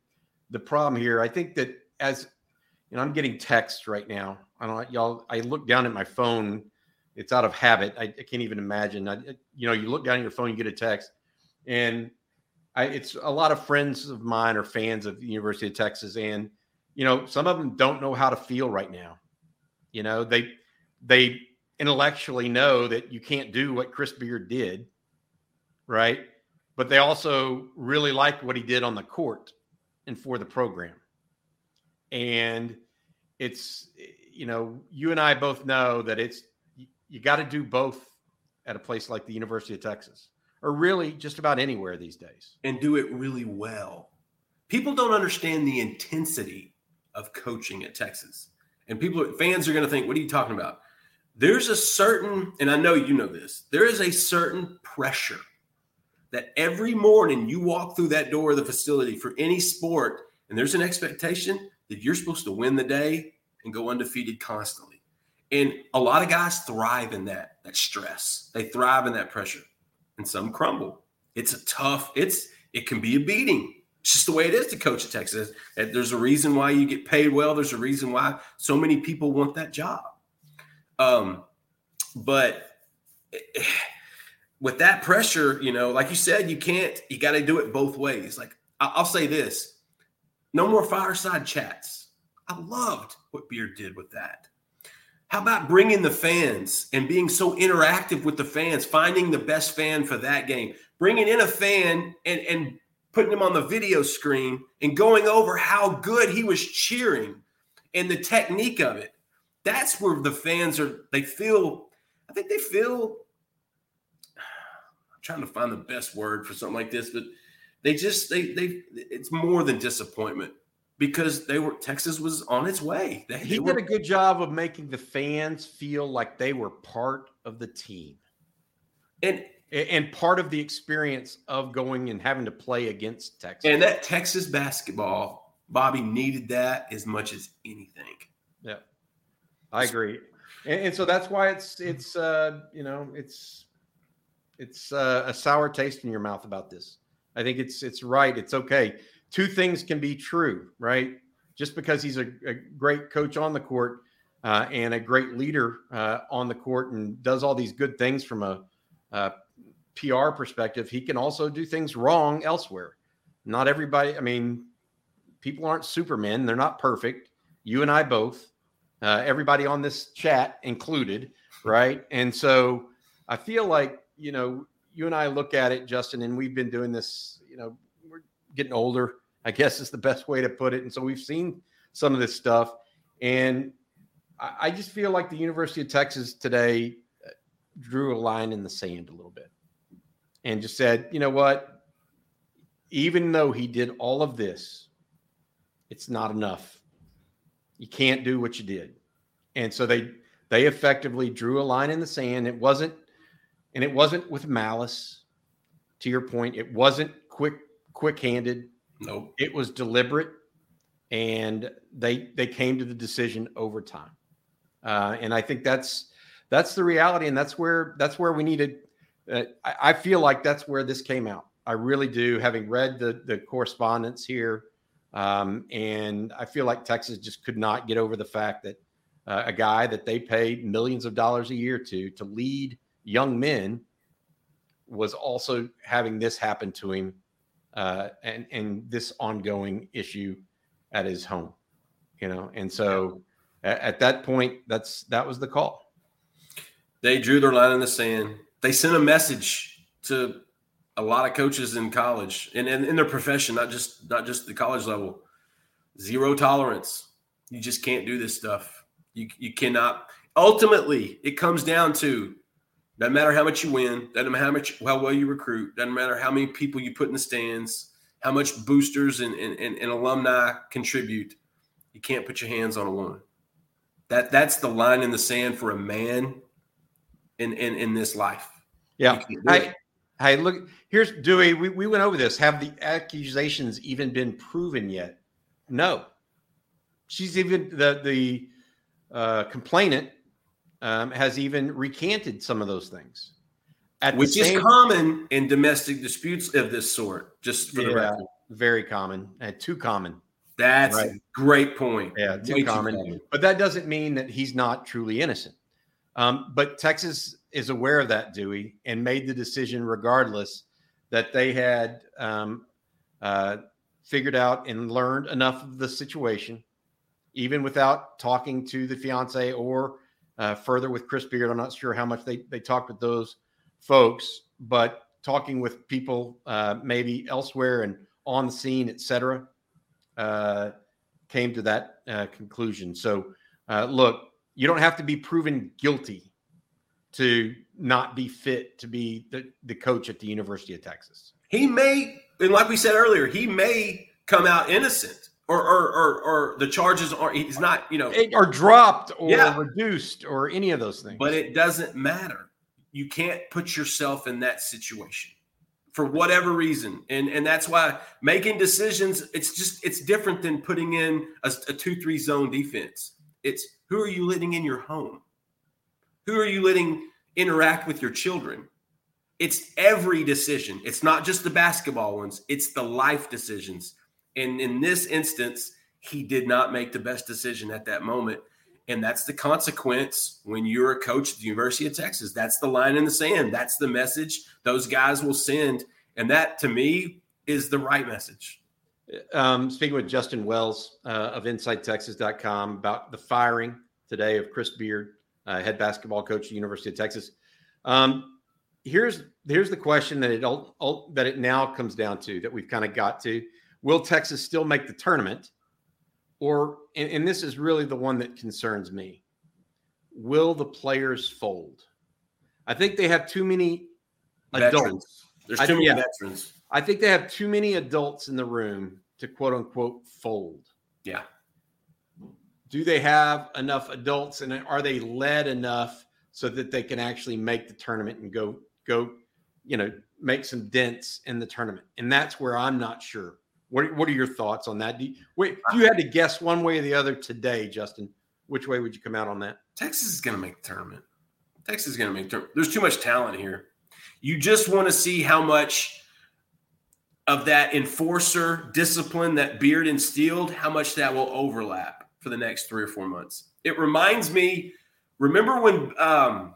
the problem here. I think that as you know, I'm getting texts right now. I don't y'all. I look down at my phone. It's out of habit. I, I can't even imagine. I, you know, you look down at your phone, you get a text, and I, it's a lot of friends of mine are fans of the University of Texas, and you know, some of them don't know how to feel right now. You know, they they intellectually know that you can't do what Chris Beard did, right? But they also really like what he did on the court and for the program. And it's, you know, you and I both know that it's, you, got to do both at a place like the University of Texas or really just about anywhere these days. And do it really well. People don't understand the intensity of coaching at Texas. And people, fans are going to think, what are you talking about? There's a certain, and I know you know this, there is a certain pressure that every morning you walk through that door of the facility for any sport, and there's an expectation that you're supposed to win the day and go undefeated constantly. And a lot of guys thrive in that that stress. They thrive in that pressure, and some crumble. It's a tough. It's it can be a beating. It's just the way it is to coach at Texas. There's a reason why you get paid well. There's a reason why so many people want that job. Um, but with that pressure, you know, like you said, you can't. You got to do it both ways. Like I'll say this: no more fireside chats. I loved what Beard did with that. How about bringing the fans and being so interactive with the fans, finding the best fan for that game, bringing in a fan and, and putting him on the video screen and going over how good he was cheering and the technique of it. That's where the fans are, they feel, I think they feel, trying to find the best word for something like this, but they just, they, they, it's more than disappointment because they were Texas was on its way. They, he they did a good job of making the fans feel like they were part of the team and and part of the experience of going and having to play against Texas. and that Texas basketball, Bobby needed that as much as anything. yeah, I agree. And, and so that's why it's it's uh, you know it's it's uh, a sour taste in your mouth about this. I think it's it's right. It's okay. Two things can be true, right? Just because he's a, a great coach on the court uh, and a great leader uh, on the court and does all these good things from a, a PR perspective, he can also do things wrong elsewhere. Not everybody. I mean, people aren't supermen. They're not perfect. You and I both. Uh, everybody on this chat included, right? And so I feel like you know you and I look at it, Justin, and we've been doing this. You know, we're getting older. I guess is the best way to put it. And so we've seen some of this stuff, and I, I just feel like the University of Texas today uh, drew a line in the sand a little bit, and just said, you know what? Even though he did all of this, it's not enough. You can't do what you did, and so they they effectively drew a line in the sand. It wasn't and it wasn't with malice to your point. It wasn't quick quick handed Nope. it was deliberate and they they came to the decision over time. Uh, and i think that's that's the reality and that's where that's where we needed uh, I, I feel like that's where this came out. I really do having read the the correspondence here um, and i feel like texas just could not get over the fact that uh, a guy that they paid millions of dollars a year to to lead young men was also having this happen to him uh, and and this ongoing issue at his home you know and so at, at that point that's that was the call They drew their line in the sand. They sent a message to a lot of coaches in college and, and in their profession, not just not just the college level. Zero tolerance. You just can't do this stuff. You you cannot. Ultimately, it comes down to doesn't matter how much you win, doesn't matter how much how well you recruit, doesn't matter how many people you put in the stands, how much boosters and, and, and, alumni contribute. You can't put your hands on a woman. That that's the line in the sand for a man in in, in this life. yeah You can't do it. hey, hey look here's dewey we, we went over this have the accusations even been proven yet no she's even the the uh, complainant um, has even recanted some of those things at which is common in domestic disputes of this sort. Just for the record, very common and too common that's Right. a great point. Yeah, too Way common. but that doesn't mean that he's not truly innocent. Um, but Texas is aware of that, Dewey, and made the decision regardless that they had um, uh, figured out and learned enough of the situation, even without talking to the fiance or uh, further with Chris Beard. I'm not sure how much they, they talked with those folks, but talking with people uh, maybe elsewhere and on the scene, et cetera, uh, came to that uh, conclusion. So, uh, look, you don't have to be proven guilty to not be fit to be the, the coach at the University of Texas. He may, and like we said earlier, he may come out innocent, or or or, or the charges are he's not, you know. Or dropped or Yeah. reduced or any of those things. But it doesn't matter. You can't put yourself in that situation for whatever reason. And and that's why making decisions, it's just it's different than putting in a, a 2-3 zone defense. It's who are you letting in your home? Who are you letting interact with your children? It's every decision. It's not just the basketball ones, it's the life decisions. And in this instance, he did not make the best decision at that moment. And that's the consequence when you're a coach at the University of Texas. That's the line in the sand. That's the message those guys will send. And that to me is the right message. Um, speaking with Justin Wells uh, of InsideTexas.com about the firing today of Chris Beard, uh, head basketball coach at the University of Texas. Um, here's here's the question that it all that it now comes down to that we've kind of got to: Will Texas still make the tournament, or and, and this is really the one that concerns me? Will the players fold? I think they have too many veterans. adults. There's too I, many yeah, veterans. I think they have too many adults in the room to quote unquote fold. Yeah. Do they have enough adults and are they led enough so that they can actually make the tournament and go go, you know, make some dents in the tournament? And that's where I'm not sure. What What are your thoughts on that? Do you, wait, if you had to guess one way or the other today, Justin, which way would you come out on that? Texas is going to make the tournament. Texas is going to make the tournament. There's too much talent here. You just want to see how much of that enforcer discipline that Beard instilled, how much that will overlap for the next three or four months. It reminds me, remember when um,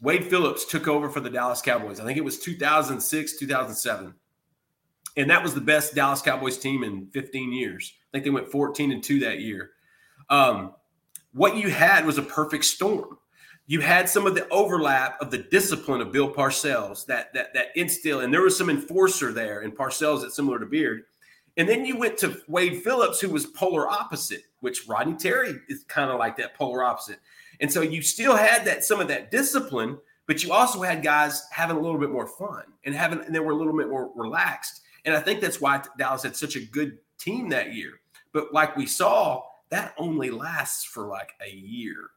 Wade Phillips took over for the Dallas Cowboys? I think it was 2006, 2007. And that was the best Dallas Cowboys team in 15 years. I think they went 14 and 2 that year. Um, what you had was a perfect storm you had some of the overlap of the discipline of Bill Parcells, that that that instill, and there was some enforcer there in Parcells that's similar to Beard. And then you went to Wade Phillips, who was polar opposite, which Rodney Terry is kind of like that polar opposite. And so you still had that some of that discipline, but you also had guys having a little bit more fun and having and they were a little bit more relaxed. And I think that's why Dallas had such a good team that year. But like we saw, that only lasts for like a year.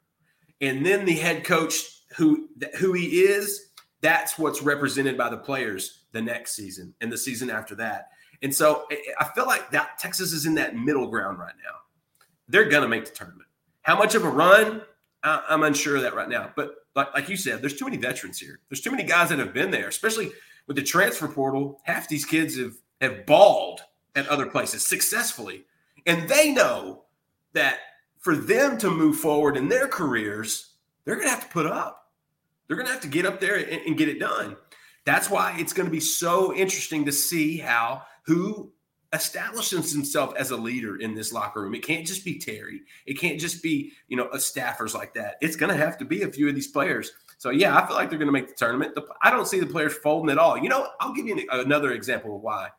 And then the head coach who who he is that's what's represented by the players the next season and the season after that. And so i feel like that texas is in that middle ground right now. They're going to make the tournament. How much of a run? I'm unsure of that right now. But like, like you said there's too many veterans here. There's too many guys that have been there especially with the transfer portal half these kids have have balled at other places successfully and they know that for them to move forward in their careers, they're going to have to put up. They're going to have to get up there and, and get it done. That's why it's going to be so interesting to see how who establishes himself as a leader in this locker room. It can't just be Terry. It can't just be, you know, a staffers like that. It's going to have to be a few of these players. So yeah, I feel like they're going to make the tournament. The, I don't see the players folding at all. You know, I'll give you another example of why.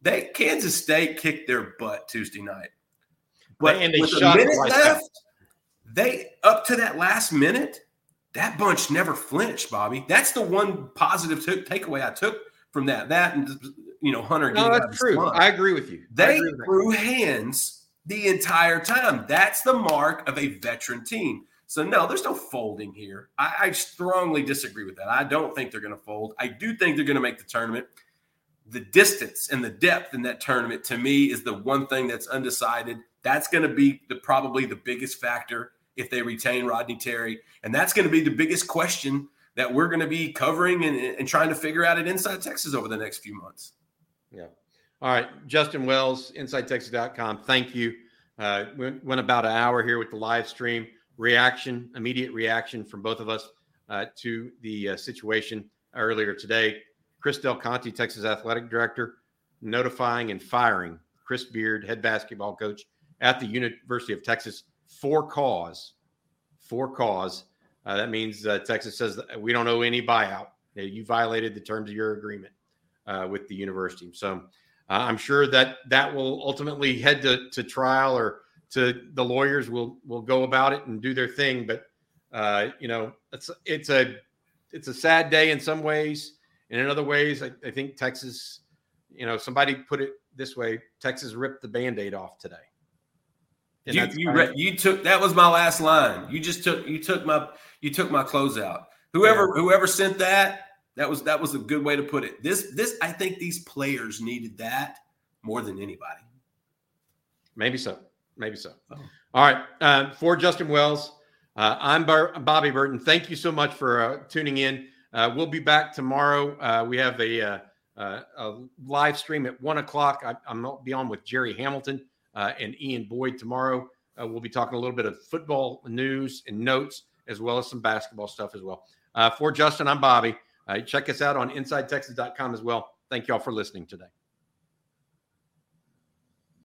They Kansas State kicked their butt Tuesday night. But and they with a minute left, they up to that last minute, that bunch never flinched, Bobby. That's the one positive t- takeaway I took from that. That and you know, Hunter. No, that's true. I agree with you. They threw hands the entire time. That's the mark of a veteran team. So no, there's no folding here. I, I strongly disagree with that. I don't think they're going to fold. I do think they're going to make the tournament. The distance and the depth in that tournament, to me, is the one thing that's undecided. That's going to be the probably the biggest factor if they retain Rodney Terry, and that's going to be the biggest question that we're going to be covering and, and trying to figure out at Inside Texas over the next few months. Yeah. All right, Justin Wells, InsideTexas.com. Thank you. Uh, went, went about an hour here with the live stream reaction, immediate reaction from both of us uh, to the uh, situation earlier today. Chris Del Conte, Texas Athletic Director, notifying and firing Chris Beard, head basketball coach at the University of Texas for cause. For cause. Uh, that means uh, Texas says we don't owe any buyout. You violated the terms of your agreement uh, with the university. So uh, I'm sure that that will ultimately head to, to trial or to the lawyers will will go about it and do their thing. But uh, you know, it's it's a it's a sad day in some ways, and in other ways, I, I think Texas. You know, somebody put it this way: Texas ripped the band-aid off today. And you you, re- you took that was my last line. You just took you took my you took my closeout. Whoever yeah. whoever sent that that was that was a good way to put it. This this I think these players needed that more than anybody. Maybe so. Maybe so. Oh. All right. Uh, for Justin Wells, uh, I'm Bar- Bobby Burton. Thank you so much for uh, tuning in. Uh, we'll be back tomorrow. Uh, we have a, uh, a, live stream at one o'clock. I, am going to be on with Jerry Hamilton uh, and Ian Boyd tomorrow. Uh, we'll be talking a little bit of football news and notes, as well as some basketball stuff as well. Uh, for Justin, I'm Bobby. Uh, check us out on InsideTexas.com as well. Thank you all for listening today.